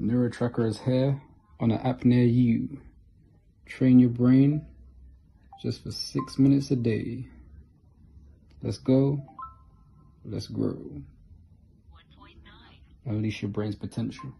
NeuroTracker is here on an app near you. Train your brain just for six minutes a day. Let's go. Let's grow. Unleash your brain's potential.